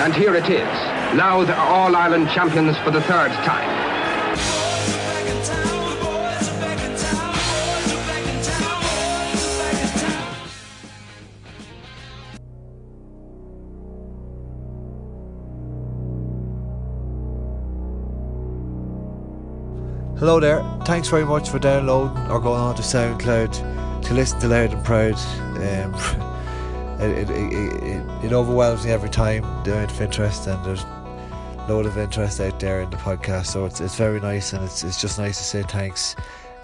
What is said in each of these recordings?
And here it is. Louth are All-Ireland champions for the third time. Hello there. Thanks very much for downloading or going on to SoundCloud to listen to Louth and Proud. Um, it, it, it, it, overwhelms me every time the amount of interest and there's a load of interest out there in the podcast. So it's, it's very nice and it's, it's just nice to say thanks.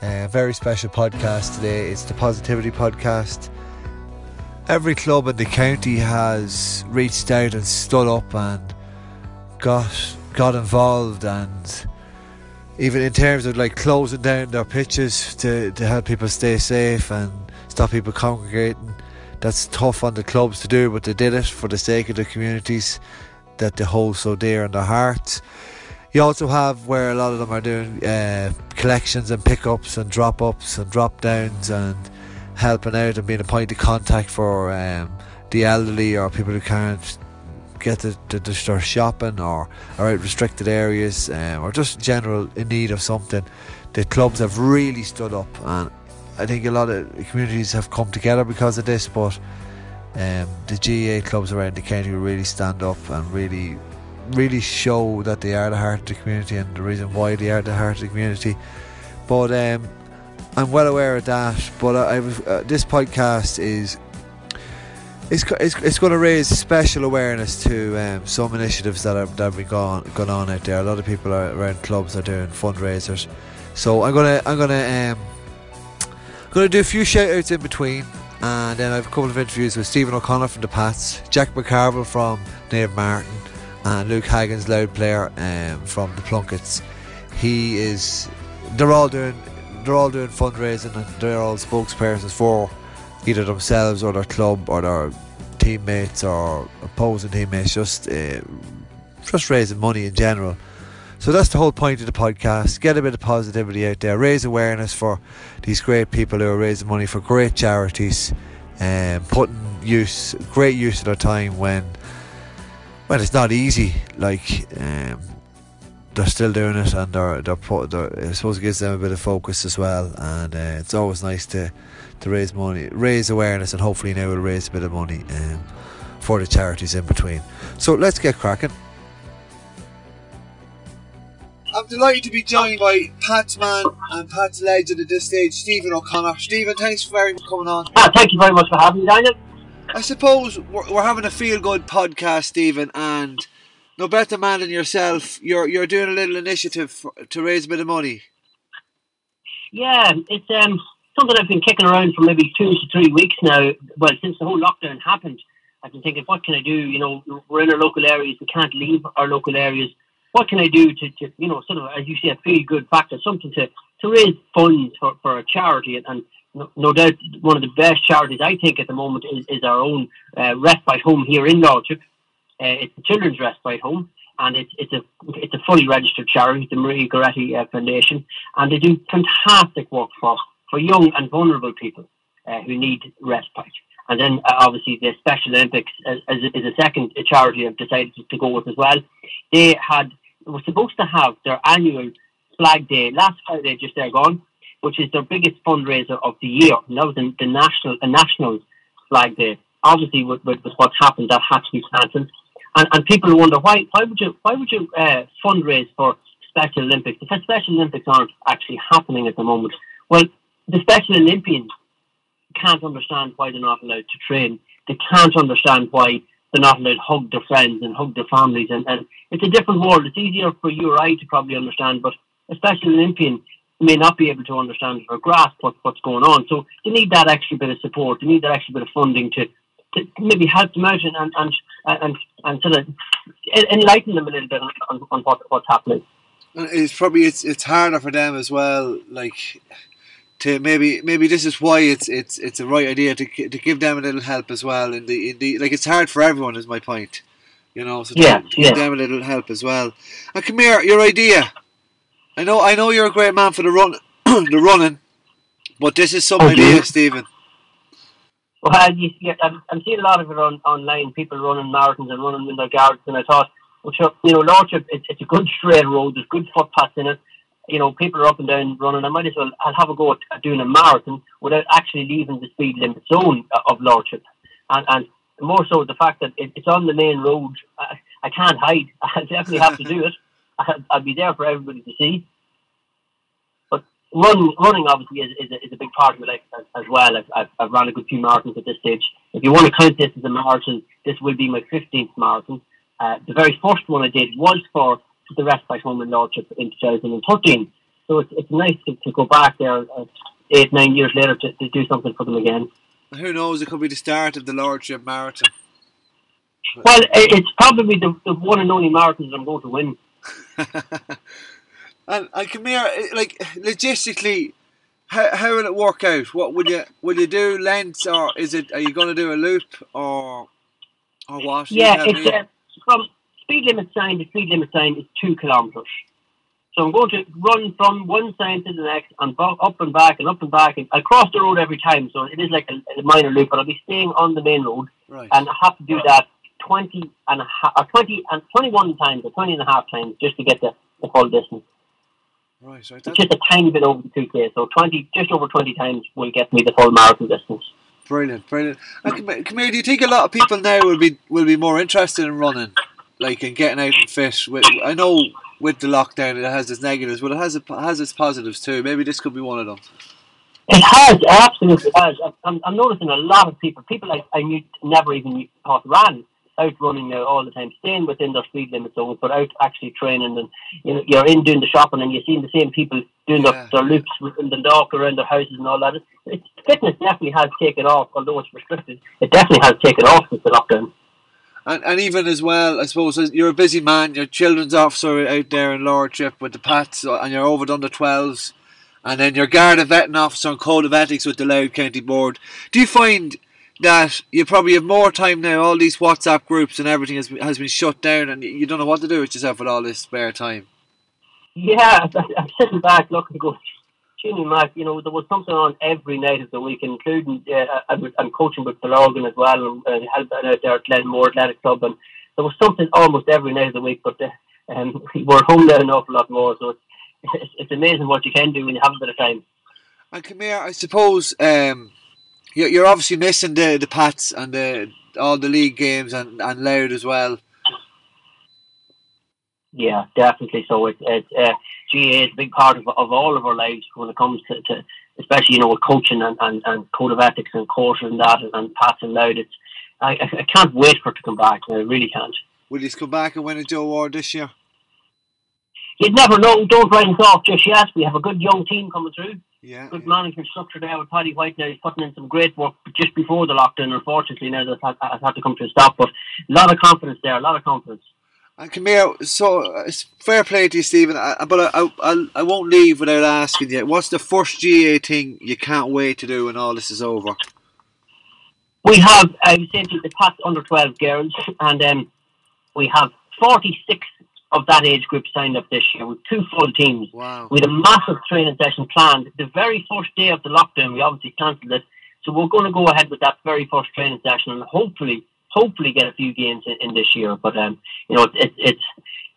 Uh, very special podcast today. It's the Positivity Podcast. Every club in the county has reached out and stood up and got got involved and even in terms of like closing down their pitches to, to help people stay safe and stop people congregating. That's tough on the clubs to do, but they did it for the sake of the communities that they hold so dear in their hearts. You also have where a lot of them are doing uh, collections and pickups and drop ups and drop downs and helping out and being a point of contact for um, the elderly or people who can't get to, to, to start shopping or are out restricted areas um, or just general in need of something. The clubs have really stood up, and I think a lot of communities have come together because of this. But um, the GAA clubs around the county really stand up and really, really show that they are the heart of the community and the reason why they are the heart of the community. But um, I'm well aware of that. But I, I uh, this podcast is it's, it's, it's going to raise special awareness to um, some initiatives that are that have been gone gone on out there. A lot of people are, around clubs are doing fundraisers, so I'm gonna I'm gonna um, I'm gonna do a few shout outs in between, and then I have a couple of interviews with Stephen O'Connor from the Pats, Jack McCarville from Naomh Mairtin, and Luke Haggans, Louth player um, from the Plunketts. He is they're all doing they're all doing fundraising and they're all spokespersons for either themselves or their club or their teammates or opposing teammates, just uh, just raising money in general. So that's the whole point of the podcast. Get a bit of positivity out there, raise awareness for these great people who are raising money for great charities, and um, putting use great use of their time when when it's not easy. Like um, they're still doing it, and they're they're, put, they're I suppose it gives them a bit of focus as well. And uh, it's always nice to to raise money, raise awareness, and hopefully now we'll raise a bit of money um, for the charities in between. So let's get cracking. I'm delighted to be joined by Pat's man and Pat's legend at this stage, Stephen O'Connor. Stephen, thanks very much for coming on. Ah, thank you very much for having me, Daniel. I suppose we're, we're having a feel good podcast, Stephen, and no better man than yourself. You're you're doing a little initiative for, to raise a bit of money. Yeah, it's um something I've been kicking around for maybe two to three weeks now. Well, since the whole lockdown happened, I've been thinking, what can I do? You know, we're in our local areas, we can't leave our local areas. What can I do to, to you know, sort of, as you say, a feel good factor, something to, to raise funds for, for a charity? And, and no, no, doubt one of the best charities I think at the moment is, is our own uh, respite home here in Galway. Uh, it's the Children's Respite Home and it's it's a it's a fully registered charity, the Maria Goretti uh, Foundation, and they do fantastic work for for young and vulnerable people uh, who need respite. And then uh, obviously the Special Olympics is, is a second charity I've decided to go with as well. They had were supposed to have their annual Flag Day last Friday, just there gone, which is their biggest fundraiser of the year. And that was the, the national a national Flag Day. Obviously, with, with, with what's happened, that had to be cancelled. and, and people wonder why why would you why would you uh, fundraise for Special Olympics if Special Olympics aren't actually happening at the moment? Well, the Special Olympians can't understand why they're not allowed to train. They can't understand why they're not allowed to hug their friends and hug their families. And, and it's a different world. It's easier for you or I to probably understand, but a Special Olympian may not be able to understand or grasp what, what's going on. So they need that extra bit of support. They need that extra bit of funding to, to maybe help them out and and and, and sort of enlighten them a little bit on, on, on what, what's happening. It's probably it's it's harder for them as well. Like to maybe maybe this is why it's it's it's a right idea to to give them a little help as well. In the in the like it's hard for everyone is my point. You know, so to, yeah, to give yeah. them a little help as well. And come here, your idea. I know I know you're a great man for the run the running, but this is some Thank oh, you. idea, Stephen. Well, you, you, I'm, I'm seeing a lot of it on, online, people running marathons and running in their gardens, and I thought, well, sure, you know, Lordship, it's, it's a good straight road, there's good footpaths in it, you know, people are up and down running, I might as well I'll have a go at, at doing a marathon without actually leaving the speed limit zone of Lordship. And, and more so the fact that it, it's on the main road, I, I can't hide, I definitely have to do it. I'll be there for everybody to see. But running, running obviously is, is, a, is a big part of my life as, as well. I've, I've, I've run a good few marathons at this stage. If you want to count this as a marathon, this will be my 15th marathon. Uh, the very first one I did was for the Respite Home in Lordship in 2013. So it's, it's nice to, to go back there uh, eight, nine years later to, to do something for them again. Who knows? It could be the start of the Lordship Marathon. Well, it's probably the, the one and only marathon that I'm going to win. and and eh, like logistically, how, how will it work out? What will you will you do lengths or is it are you going to do a loop or or what? Yeah, it's uh, from speed limit sign to speed limit sign is two kilometres. So I'm going to run from one sign to the next and up and back and up and back. And I cross the road every time, so it is like a, a minor loop. But I'll be staying on the main road, right. and I have to do that 20 and a half, or uh, 20 and 21 times or 20 and a half times just to get the, the full distance. right. It's just a tiny bit over the 2K. So 20, just over 20 times will get me the full marathon distance. brilliant, brilliant. And come, here- come here, do you think a lot of people now will be will be more interested in running, like in getting out and fit? With, I know with the lockdown it has its negatives, but it has it has its positives too. Maybe this could be one of them. It has, absolutely has. I'm, I'm noticing a lot of people, people I, I knew never even thought ran, out running now all the time, staying within their speed limit zones, but out actually training. And you know, you're in doing the shopping, and you're seeing the same people doing Yeah. their, their loops within the dock around their houses and all that. It's, it's, fitness definitely has taken off, although it's restricted. It definitely has taken off since the lockdown. And, and even as well, I suppose you're a busy man. Your children's officer out there in Lordship with the Pats, uh, and you're over the under 12s, and then your Garda vetting officer and code of ethics with the Louth County Board. Do you find that you probably have more time now? All these WhatsApp groups and everything has been, has been shut down, and you- don't know what to do with yourself with all this spare time. Yeah, I'm sitting back looking, go, Jimmy Mac, you know, there was something on every night of the week, including, uh, I'm, I'm coaching with the Logan as well, and helping out there at Glenmore Athletic Club, and there was something almost every night of the week, but uh, um, we're home now an awful lot more, so it's, it's, it's amazing what you can do when you have a bit of time. And here, I suppose um, you're, you're obviously missing the, the Pats and the, all the league games and, and Louth as well. Yeah, definitely. So it's it's uh, GAA is a big part of, of all of our lives when it comes to, to especially you know with coaching and, and, and code of ethics and courses and that and, and Pats and Louth. It's I, I can't wait for it to come back. I really can't. Will you come back and win a Joe Ward this year? You'd never know. Don't write us off just yet. We have a good young team coming through. Yeah. Good management structure there with Paddy White now. He's putting in some great work just before the lockdown. Unfortunately, now that's had, has had to come to a stop. But a lot of confidence there. A lot of confidence. And come here, so uh, it's fair play to you, Stephen. I, but I, I, I won't leave without asking you. What's the first GAA thing you can't wait to do when all this is over? We have, I was saying to the past under 12 girls, and um, we have 46 of that age group signed up this year with two full teams. Wow. We had a massive training session planned. The very first day of the lockdown, we obviously cancelled it. So we're going to go ahead with that very first training session and hopefully, hopefully get a few games in, in this year. But, um, you know, it's, it's,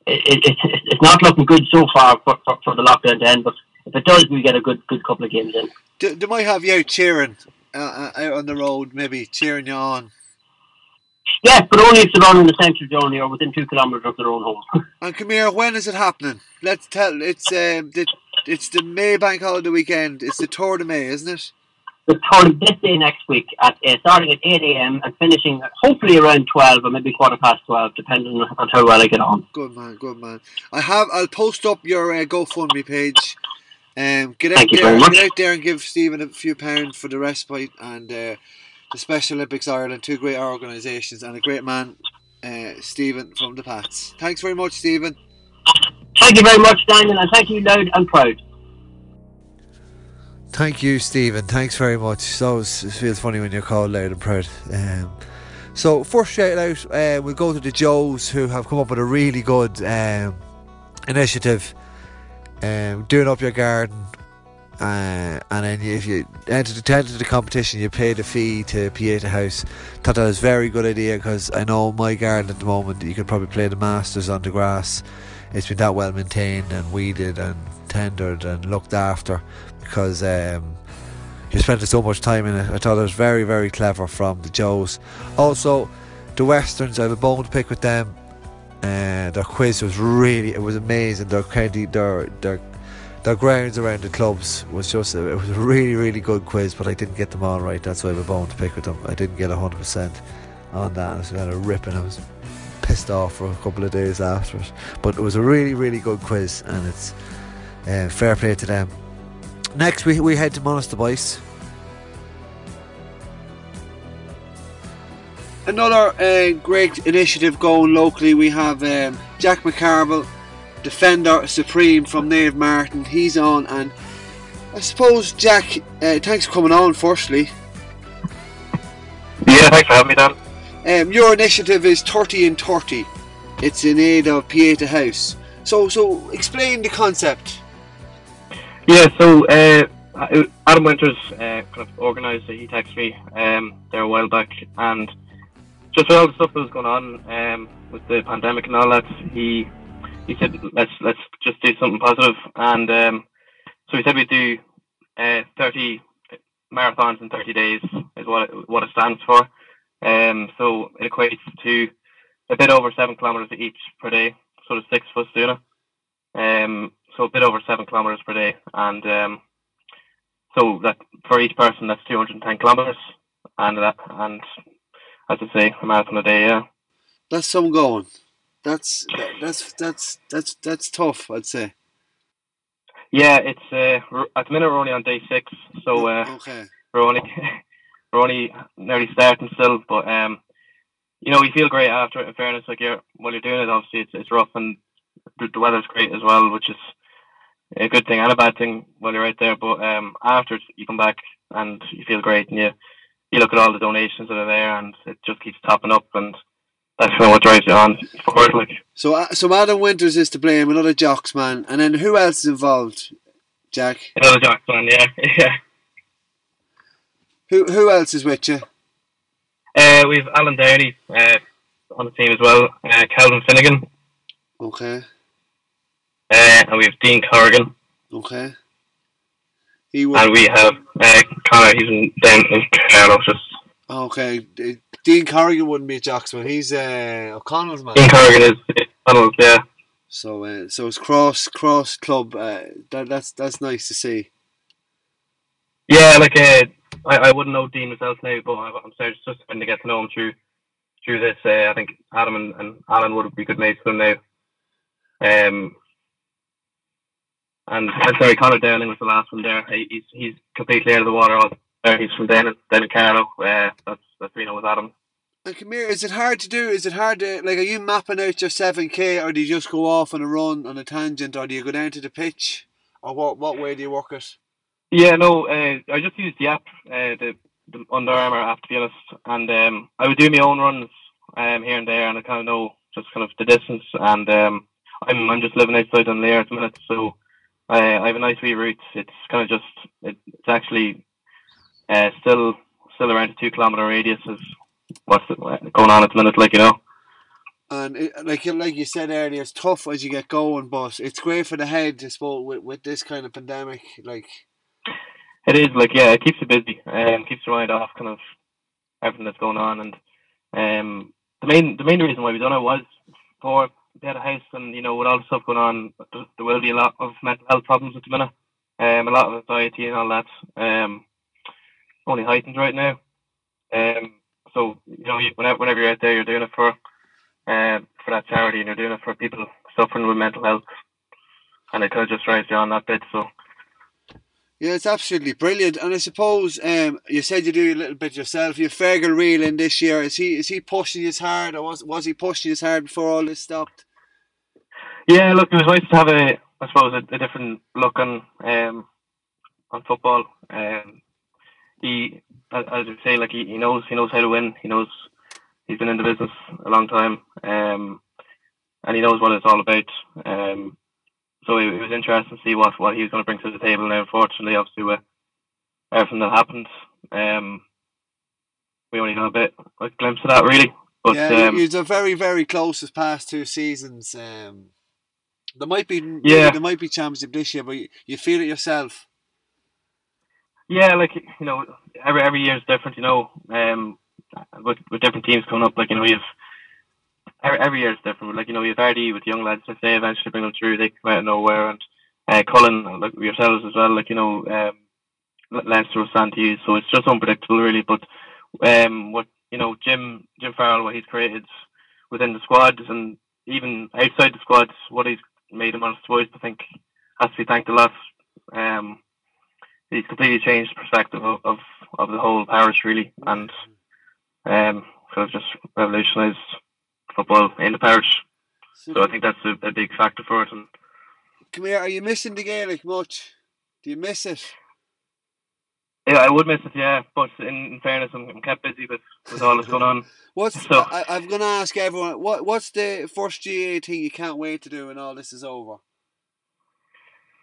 it, it's, it's not looking good so far for, for, for the lockdown to end, but if it does, we get a good, good couple of games in. They, they might have you cheering uh, uh, out on the road, maybe cheering you on. Yes, but only if they're on in the central journey or within two kilometres of their own home. And come here, when is it happening? Let's tell. It's um, the it's the May Bank Holiday weekend. It's the Tour de May, isn't it? The third this day next week at uh, starting at eight a.m. and finishing hopefully around twelve or maybe quarter past twelve, depending on how well I get on. Good man, good man. I have. I'll post up your uh, GoFundMe page. Um, get out Thank you there, very much. get out there and give Stephen a few pounds for the respite and uh, the Special Olympics Ireland. Two great organisations and a great man, uh, Stephen from the Pats. Thanks very much, Stephen. Thank you very much, Daniel, and thank you Louth and Proud. Thank you, Stephen. Thanks very much. So it feels funny when you're called Louth and Proud. Um, so first shout out, uh, we'll go to the Joes who have come up with a really good um, initiative, um, doing up your garden. Uh, and then if you enter the, enter the competition, you pay the fee to Pieta House. Thought that was a very good idea because I know my garden at the moment, you could probably play the Masters on the grass. It's been that well maintained and weeded and tendered and looked after because um, you spent so much time in it. I thought it was very, very clever from the Joes. Also, the Westerns, I have a bone to pick with them. Uh, their quiz was really, it was amazing. Their county, their their their grounds around the clubs was just, it was a really, really good quiz. But I didn't get them all right. That's why I have a bone to pick with them. I didn't get hundred percent on that. I was kind of ripping. I was pissed off for a couple of days after it. But it was a really, really good quiz, and it's uh, fair play to them. Next, we, we head to Monasterbois. Another uh, great initiative going locally. We have um, Jack McCarville, Defender Supreme from Naomh Mairtin. He's on, and I suppose, Jack, uh, thanks for coming on, firstly. Yeah, thanks for having me, Dan. Um, your initiative is 30 and 30. It's in aid of Pieta House. So, so explain the concept. Yeah, so uh, Adam Winters uh, kind of organised a He Text Me um, there a while back, and just with all the stuff that was going on um, with the pandemic and all that, he he said let's let's just do something positive, and um, so he said we'd do uh, 30 marathons in 30 days is what it, what it stands for. Um, so it equates to a bit over seven kilometers each per day, sort of six of us doing it. Um, so a bit over seven kilometers per day, and um, so that for each person that's 210 kilometers, and that and as I say, a marathon a day. Yeah. That's some going. That's that's that's that's that's tough. I'd say. Yeah, it's uh, at the minute we're only on day six, so uh, okay. we're only we're only nearly starting still. But um, you know, you feel great after it. In fairness, like you're while you're doing it, obviously it's it's rough and the, the weather's great as well, which is a good thing and a bad thing while you're out there. But um, after you come back and you feel great, and you you look at all the donations that are there, and it just keeps topping up, and that's kind of what drives you on forward. Like So, uh, so Adam Winters is to blame. Another jocks man, and then who else is involved? Jack. another Jack fan, yeah, yeah. Who who else is with you? Uh, we've Alan Downey uh, on the team as well, uh, Calvin Finnegan, Okay. Uh, and we have Dean Corrigan. Okay. He was And we have uh, Connor, he's in, down in Carlow. Okay. Dean Corrigan wouldn't be a jocks man. He's uh, O'Connell's man. Dean Corrigan is, Donald, yeah. So, uh, so it's cross cross club. Uh, that, that's that's nice to see. Yeah, like uh, I, I wouldn't know Dean myself now, but I'm I'm sorry, just starting to get to know him through through this. Uh, I think Adam and, and Alan would be good mates for him now. Um, and I'm sorry, Connor Dowling was the last one there. He- He's he's completely out of the water. all there. He's from down in Carlow. Uh, that's that's you know with Adam. And come is it hard to do? Is it hard to like? Are you mapping out your seven k, or do you just go off on a run on a tangent, or do you go down to the pitch, or what? What way do you work it? Yeah, no, uh, I just used the app, uh, the, the Under Armour app, to be honest, and um, I would do my own runs um, here and there, and I kind of know just kind of the distance, and um, I'm I'm just living outside Dunleer at the minute, so I, I have a nice wee route. It's kind of just it, it's actually uh, still still around a two kilometer radius is what's going on at the minute, like you know. And it, like you- like you said earlier, it's tough as you get going, but it's great for the head, I suppose, with, with this kind of pandemic. Like, It is like yeah, it keeps you busy and keeps your mind off kind of everything that's going on, and um, the main the main reason why we done it was for a house and you know with all the stuff going on, there will be a lot of mental health problems at the minute. Um, a lot of anxiety and all that. Um, only heightened right now. Um, so you know, whenever whenever you're out there, you're doing it for uh, for that charity, and you're doing it for people suffering with mental health, and it kind of just drives you on that bit. So. Yeah, it's absolutely brilliant, and I suppose um, you said you do a little bit yourself. You Fergal reel in this year. Is he is he pushing his hard, or was was he pushing his hard before all this stopped? Yeah, look, it was nice to have a, I suppose, a, a different look on um, on football. Um, he, as I say, like he, he knows he knows how to win. He knows he's been in the business a long time, um, and he knows what it's all about. Um, so it, it was interesting to see what what he was going to bring to the table. Now, unfortunately, obviously, with everything that happened, um, we only got a bit a glimpse of that, really. But yeah, um, you're very very close this past two seasons. Um, there might be Yeah. there might be championship this year, but you, you feel it yourself. Yeah, like you know, every every year is different. You know, um, with with different teams coming up, like you know, you've every, every year is different. Like you know, you've Ardee with young lads. If they eventually bring them through, they come out of nowhere. And uh, Cullen, like yourselves as well. Like you know, um, Le- Leinster to use, so it's just unpredictable, really. But um, what you know, Jim Jim Farrell, what he's created within the squad and even outside the squad, what he's made him on his voice, I think has to be thanked a lot. Um, he's completely changed the perspective of, of, of the whole parish really and um kind of just revolutionised football in the parish. So I think that's a, a big factor for it and Come here, are you missing the Gaelic much? Do you miss it? Yeah, I would miss it, yeah. But in, in fairness I'm, I'm kept busy with, with all that's going on. What's So- I, I'm gonna ask everyone what what's the first GAA thing you can't wait to do when all this is over?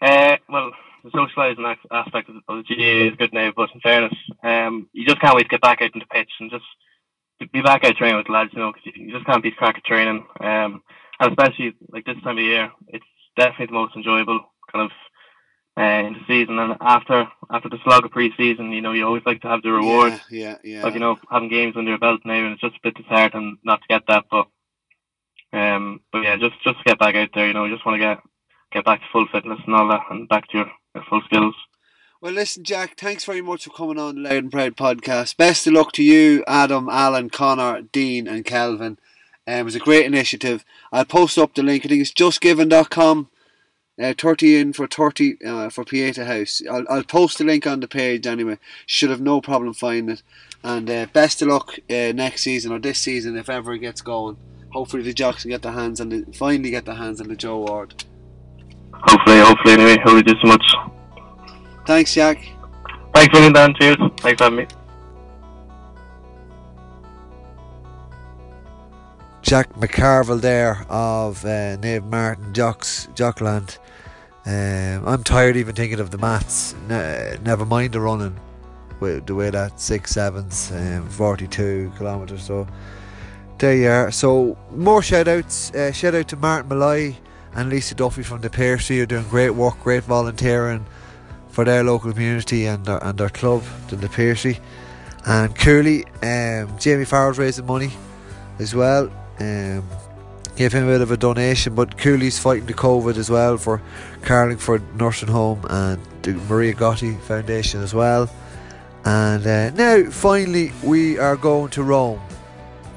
Uh, well, the socialising aspect of the, of the GAA is good now, but in fairness, um, you just can't wait to get back out into pitch and just to be back out training with the lads, you know, because you, you just can't beat crack at training. Um, and especially like this time of year, it's definitely the most enjoyable kind of uh, in the season. And after after the slog of pre-season, you know, you always like to have the reward. Yeah, yeah, yeah. Like you know, having games under your belt now, and it's just a bit disheartening not to get that. But um, but yeah, just just to get back out there, you know, you just want to get get back to full fitness and all that, and back to your, your full skills. Well, listen, Jack. Thanks very much for coming on the Louth and Proud podcast. Best of luck to you, Adam, Alan, Connor, Dean, and Kelvin. Um, it was a great initiative. I'll post up the link. I think it's justgiving.com. Uh, 30 in for 30 uh, for Pieta House. I'll, I'll post the link on the page anyway. Should have no problem finding it. And uh, best of luck uh, next season or this season if ever it gets going. Hopefully the Jocks can get their hands on the finally get their hands on the Joe Ward. Hopefully, hopefully, anyway, hope we do so much. Thanks, Jack. Thanks for Dan. Cheers. Thanks for having me. Jack McCarville there of uh, Naomh Mairtin Jocks Jockland. Um, I'm tired even thinking of the maths. Ne- never mind the running. With the way that six sevens, um, 42 kilometres. So there you are. So more shout outs. Uh, shout out to Martin Malloy and Lisa Duffy from the Piercy. You're doing great work, great volunteering for their local community and their, and their club, the Piercy. And Cooley, um, Jamie Farrell's raising money as well. Um, gave him a bit of a donation, but Cooley's fighting the COVID as well for Carlingford Nursing Home and the Maria Goretti Foundation as well. And uh, now, finally, we are going to Rome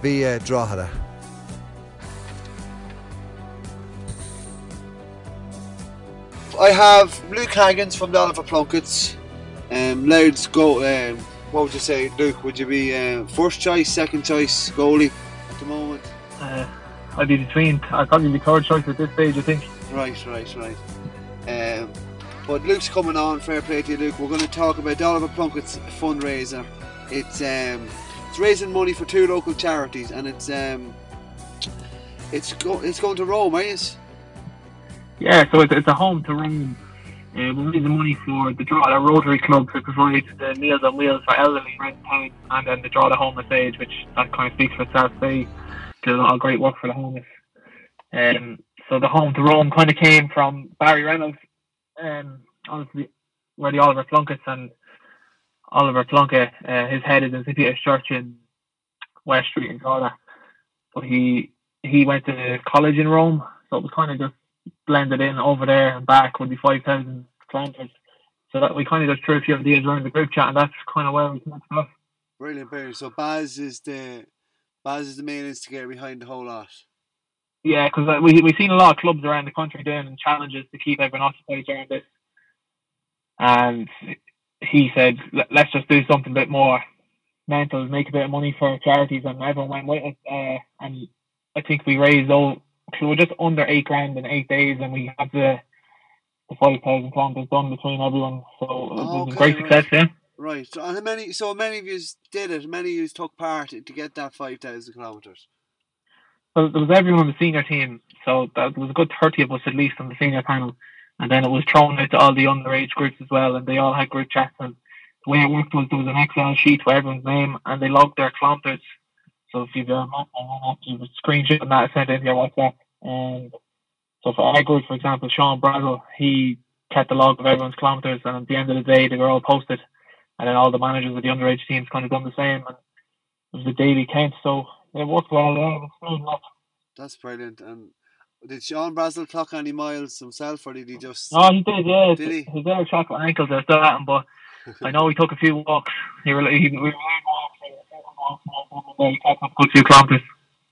via Drogheda. I have Luke Haggans from the Oliver Plunketts. Um, Louth's go. Um, what would you say, Luke? Would you be uh, first choice, second choice goalie at the moment? Uh, I'd be between. I'd probably be third choice at this stage. I think. Right, right, right. Um, but Luke's coming on. Fair play to you, Luke. We're going to talk about Oliver Plunkett's fundraiser. It's um, it's raising money for two local charities, and it's um, it's go- it's going to Rome, are you? Yeah, so it's, it's a home to Rome. Uh, we're raising money for the Drogheda Rotary Club to provide the Meals on Wheels for elderly town, and then the Drogheda Homeless Aid, which that kind of speaks for itself. They do a lot of great work for the homeless. Um, so the home to Rome kind of came from Barry Reynolds, um, obviously where the Oliver Plunkett and Oliver Plunkett, uh, his head is in St Peter's Church in West Street in Drogheda. but he he went to college in Rome, so it was kind of just blended in over there and back would be five thousand kilometers. So that we kind of just threw a few ideas around the group chat, and that's kind of where we came up. Brilliant, brilliant. So Baz is the Baz is the main instigator behind the whole lot. Yeah, because uh, we we've seen a lot of clubs around the country doing challenges to keep everyone occupied during this, and he said, "Let's just do something a bit more mental, make a bit of money for charities," and everyone went with it. Uh, and I think we raised all we were just under eight grand in eight days, and we had the the five thousand kilometers done between everyone. So it was okay, a great right. success. Yeah. Right. So how many? So many of you did it. Many of you took part to get that five thousand kilometers. Well, there was everyone on the senior team, so that there was a good thirty of us at least on the senior panel, and then it was thrown out to all the underage groups as well, and they all had group chats. And the way it worked was there was an Excel sheet with everyone's name, and they logged their kilometers. So if you've on you would screenshot and that send it into your WhatsApp. And so for our group, for example, Sean Brazel, he kept the log of everyone's kilometers, and at the end of the day, they were all posted. And then all the managers of the underage teams kind of done the same, and it was a daily count. So it worked well. Yeah, it was good enough. That's brilliant. And did Sean Brazel clock any miles himself, or did he just? Oh, he did. Yeah, Did he? His little chocolate ankles are him, but I know he took a few walks. He really, he, we were he kept a good few kilometers.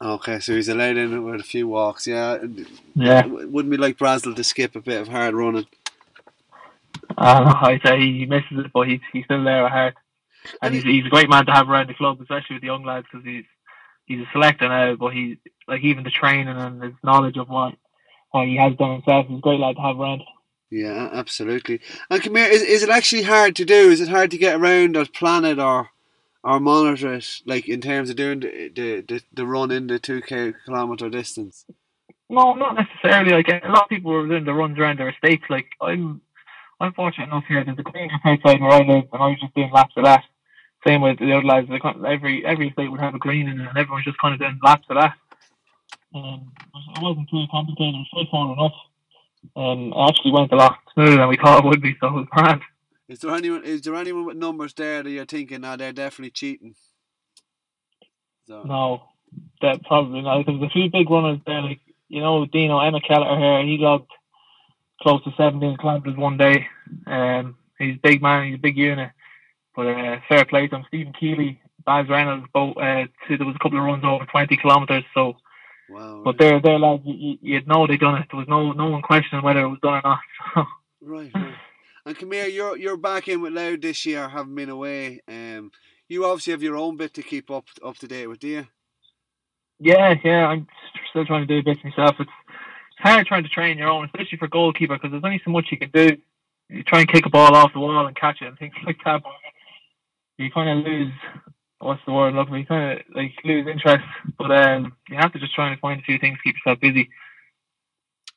Okay, so he's allowed in with a few walks. Yeah. Yeah. Wouldn't we like Brazel to skip a bit of hard running? Uh, I say he misses it, but he's he's still there at heart, and he's he's a great man to have around the club, especially with the young lads, because he's he's a selector now. But he like even the training and his knowledge of what what he has done himself, he's a great lad to have around. Yeah, absolutely. And come here, is, is it actually hard to do? Is it hard to get around or plan it or or monitor it, like in terms of doing the the, the, run in the two kilometer distance? No, not necessarily. Like a lot of people were doing the runs around their estates. Like I'm, I'm fortunate enough here. There's a green just outside where I live, and I was just doing laps of that. Same with the other lads. They kind of- Every every estate would have a green in it, and everyone's just kind of doing laps of that. Um, it wasn't too complicated. It was straightforward enough. Um, it actually went a lot smoother than we thought it would be, so it was grand. Is there anyone? Is there anyone with numbers there that you're thinking, nah, they're definitely cheating? So, No, that probably not. There was a few big runners there, like you know Dino Emma Keller here. He logged close to 17 kilometers one day. Um, he's a big man. He's a big unit. But uh, fair play to him. Stephen Keeley, Baz Reynolds, both. Uh, two, there was a couple of runs over 20 kilometers. So, wow. but they're they're lads. You, you'd know they done it. There was no no one questioning whether it was done or not. Right, right. And here, you're you're back in with Louth this year, having been away. Um, you obviously have your own bit to keep up up to date with, do you? Yeah, yeah, I'm still trying to do bits myself. It's it's hard trying to train your own, especially for goalkeeper, because there's only so much you can do. You try and kick a ball off the wall and catch it and things like that. But you kind of lose. What's the word? Look, you kind of like lose interest. But um, you have to just try and find a few things to keep yourself busy.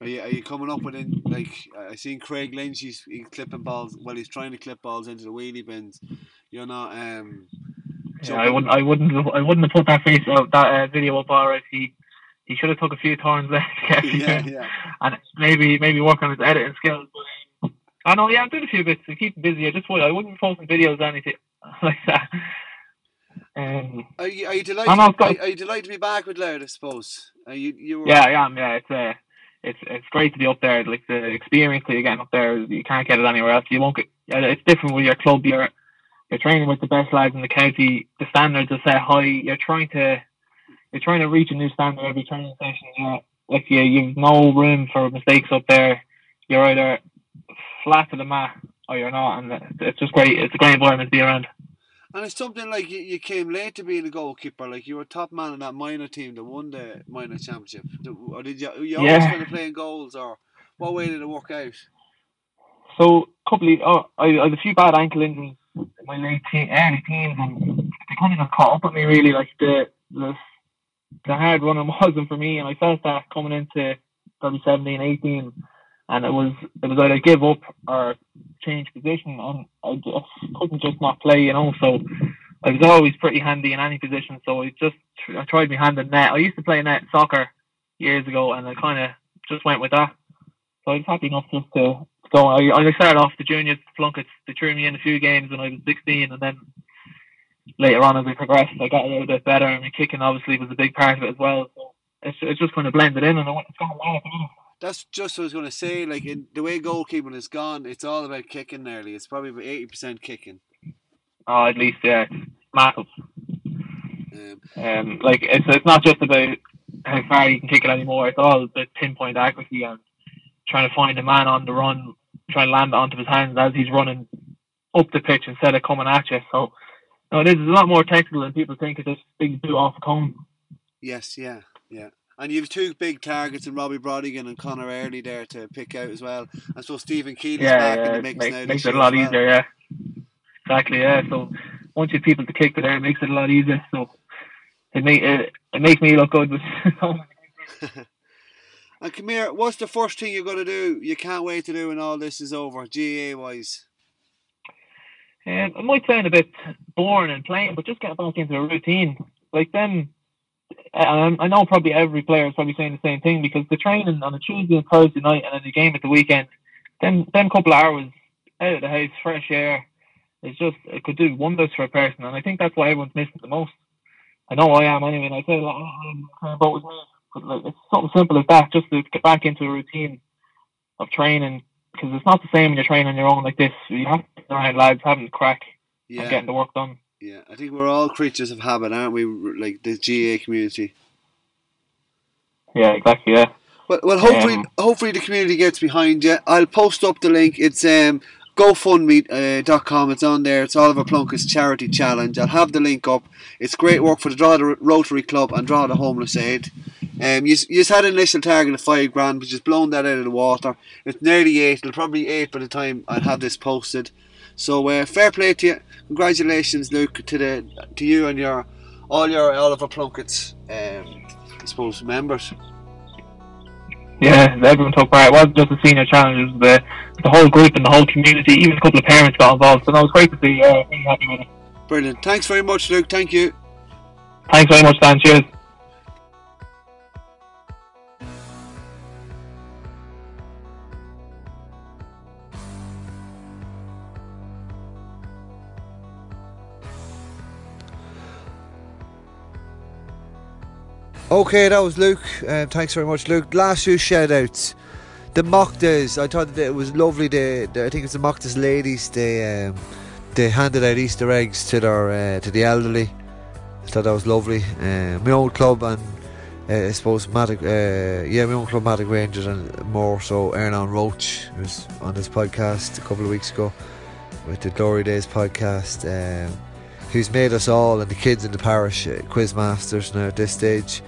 Are you, are you coming up with in like I seen Craig Lynch? He's, he's clipping balls. Well, he's trying to clip balls into the wheelie bins. You're not. Um, Yeah, I wouldn't, I wouldn't, have, I wouldn't have put that face out, that uh, video up or if He, he should have took a few turns there to get Yeah, everything. yeah. and maybe, maybe work on his editing skills. But, I know, yeah, I'm doing a few bits to keep him busy. I just would, I wouldn't be posting videos or anything like that. Um, Are you, are you delighted? I know, I've are, are you delighted to be back with Louth? I suppose. Are you you were. yeah, I am. Yeah, it's uh, it's it's great to be up there. Like the experience that you're getting up there, you can't get it anywhere else. You won't get. yeah, It's different with your club. You're you're training with the best lads in the county. The standards are set high. You're trying to you're trying to reach a new standard every training session. You're, like you, you've no room for mistakes up there. You're either flat to the mat or you're not, and it's just great. It's a great environment to be around. And it's something like you, you came late to being a goalkeeper. Like you were top man in that minor team that won the minor championship. Or did you? You always Yeah. kind of playing goals, or what way did it work out? So, couple of, oh, I, I had a few bad ankle injuries in my late teen, early teens, and they kind of got caught up with me really. Like the the, the hard running wasn't for me, and I felt that coming into probably 17, 18, and it was it was either give up or change position, and I just couldn't just not play, you know. So I was always pretty handy in any position. So I just I tried my hand in net. I used to play net soccer years ago, and I kind of just went with that. So I was happy enough just to go. I, I started off the juniors Plunketts. They threw me in a few games when I was 16, and then later on as we progressed, I got a little bit better, and my kicking obviously was a big part of it as well. So it's, it's just kind of blended in, and it's gone well. That's just what I was going to say. Like in the way goalkeeping is gone, it's all about kicking nearly. It's probably about eighty percent kicking. Oh, at least yeah, it's massive. Um, Um, like it's it's not just about how far you can kick it anymore. It's all the pinpoint accuracy and trying to find a man on the run, trying to land it onto his hands as he's running up the pitch instead of coming at you. So Oh, no, it is a lot more technical than people think. It's just big boot off cone. yes, yeah, yeah. And you have two big targets in Robbie Brodigan and Connor Early there to pick out as well. And so Stephen Keely's Yeah, back yeah, in the it mix makes, now. makes it a lot well. easier. Yeah, exactly. Yeah. So once you have people to kick it there, it makes it a lot easier. So it make it, it makes me look good with. And come here, what's the first thing you're going to do? You can't wait to do when all this is over, GAA wise. Um, it might sound a bit boring and plain, but just get back into a routine. Like then, I, I know probably every player is probably saying the same thing because the training on a Tuesday and Thursday night and then the game at the weekend, then then couple of hours out of the house, fresh air, it's just it could do wonders for a person, and I think that's why everyone's missing the most. I know I am anyway, and I say like, oh, boat with me, but like it's something simple as that, just to get back into a routine of training because it's not the same when you're training on your own like this. You have to around lads having the crack and Yeah, getting the work done. yeah. I think we're all creatures of habit, aren't we? Like the GAA community. Yeah, exactly. Yeah. Well, well, hopefully, Um, hopefully the community gets behind you. I'll post up the link. It's um, GoFundMe.com. It's on there. It's Oliver Plunkett's charity challenge. I'll have the link up. It's great work for the Drogheda Rotary Club and Drogheda Homeless Aid. Um, you you had an initial target of five grand, but just blown that out of the water. It's nearly eight. It'll probably be eight by the time I have this posted. So uh, fair play to you. Congratulations, Luke, to the to you and your all your Oliver Plunkett's um, I suppose members. Yeah, everyone took part. It wasn't just the senior challenge; it was the the whole group and the whole community. Even a couple of parents got involved, so it was great to see. Uh, really happy with it. Brilliant. Thanks very much, Luke. Thank you. Thanks very much, Dan. Cheers. Okay, that was Luke. Um, thanks very much, Luke. Last few shout outs. The Mochtas, I thought that it was lovely. I think it's the Mochtas ladies. They um, they handed out Easter eggs to their uh, to the elderly. I thought that was lovely. Uh, my old club and uh, I suppose Mattock, uh, yeah, my own club Mattock Rangers and more so. Ernan Roach who was on this podcast a couple of weeks ago with the Glory Days podcast. Um, who's made us all and the kids in the parish uh, quiz masters now at this stage.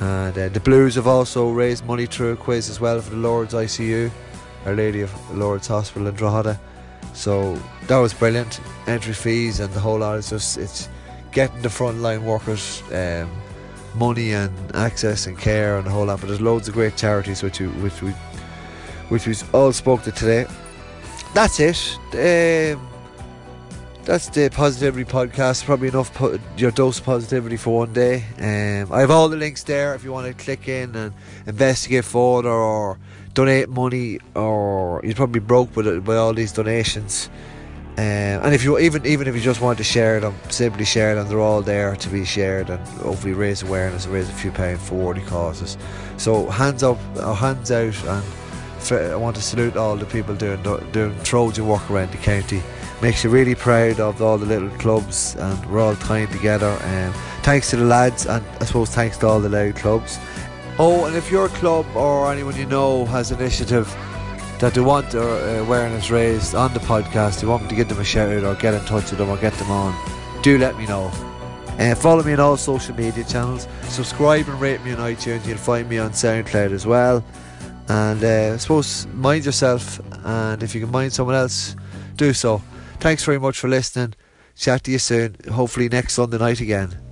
And uh, the Blues have also raised money through a quiz as well for the Lourdes ICU, Our Lady of Lourdes Hospital in Drogheda. So that was brilliant. Entry fees and the whole lot. It's just it's getting the frontline workers um, money and access and care and the whole lot. But there's loads of great charities which we which we which we all spoke to today. That's it. Um, that's the positivity podcast. Probably enough po- your dose of positivity for one day. Um, I have all the links there if you want to click in and investigate further or donate money, or you're probably broke with it by all these donations. Um, and if you even even if you just want to share them, simply share them. They're all there to be shared and hopefully raise awareness raise a few pounds for worthy causes. So hands up, or hands out, and I want to salute all the people doing doing Trojan work around the county makes you really proud of all the little clubs and we're all tying together and thanks to the lads and I suppose thanks to all the Louth clubs. Oh and if your club or anyone you know has initiative that they want their uh, awareness raised on the podcast you want me to give them a shout out or get in touch with them or get them on do let me know. And follow me on all social media channels. Subscribe and rate me on iTunes. You'll find me on SoundCloud as well. And uh, I suppose mind yourself and if you can mind someone else do so Thanks very much for listening. Chat to you soon. Hopefully next Sunday night again.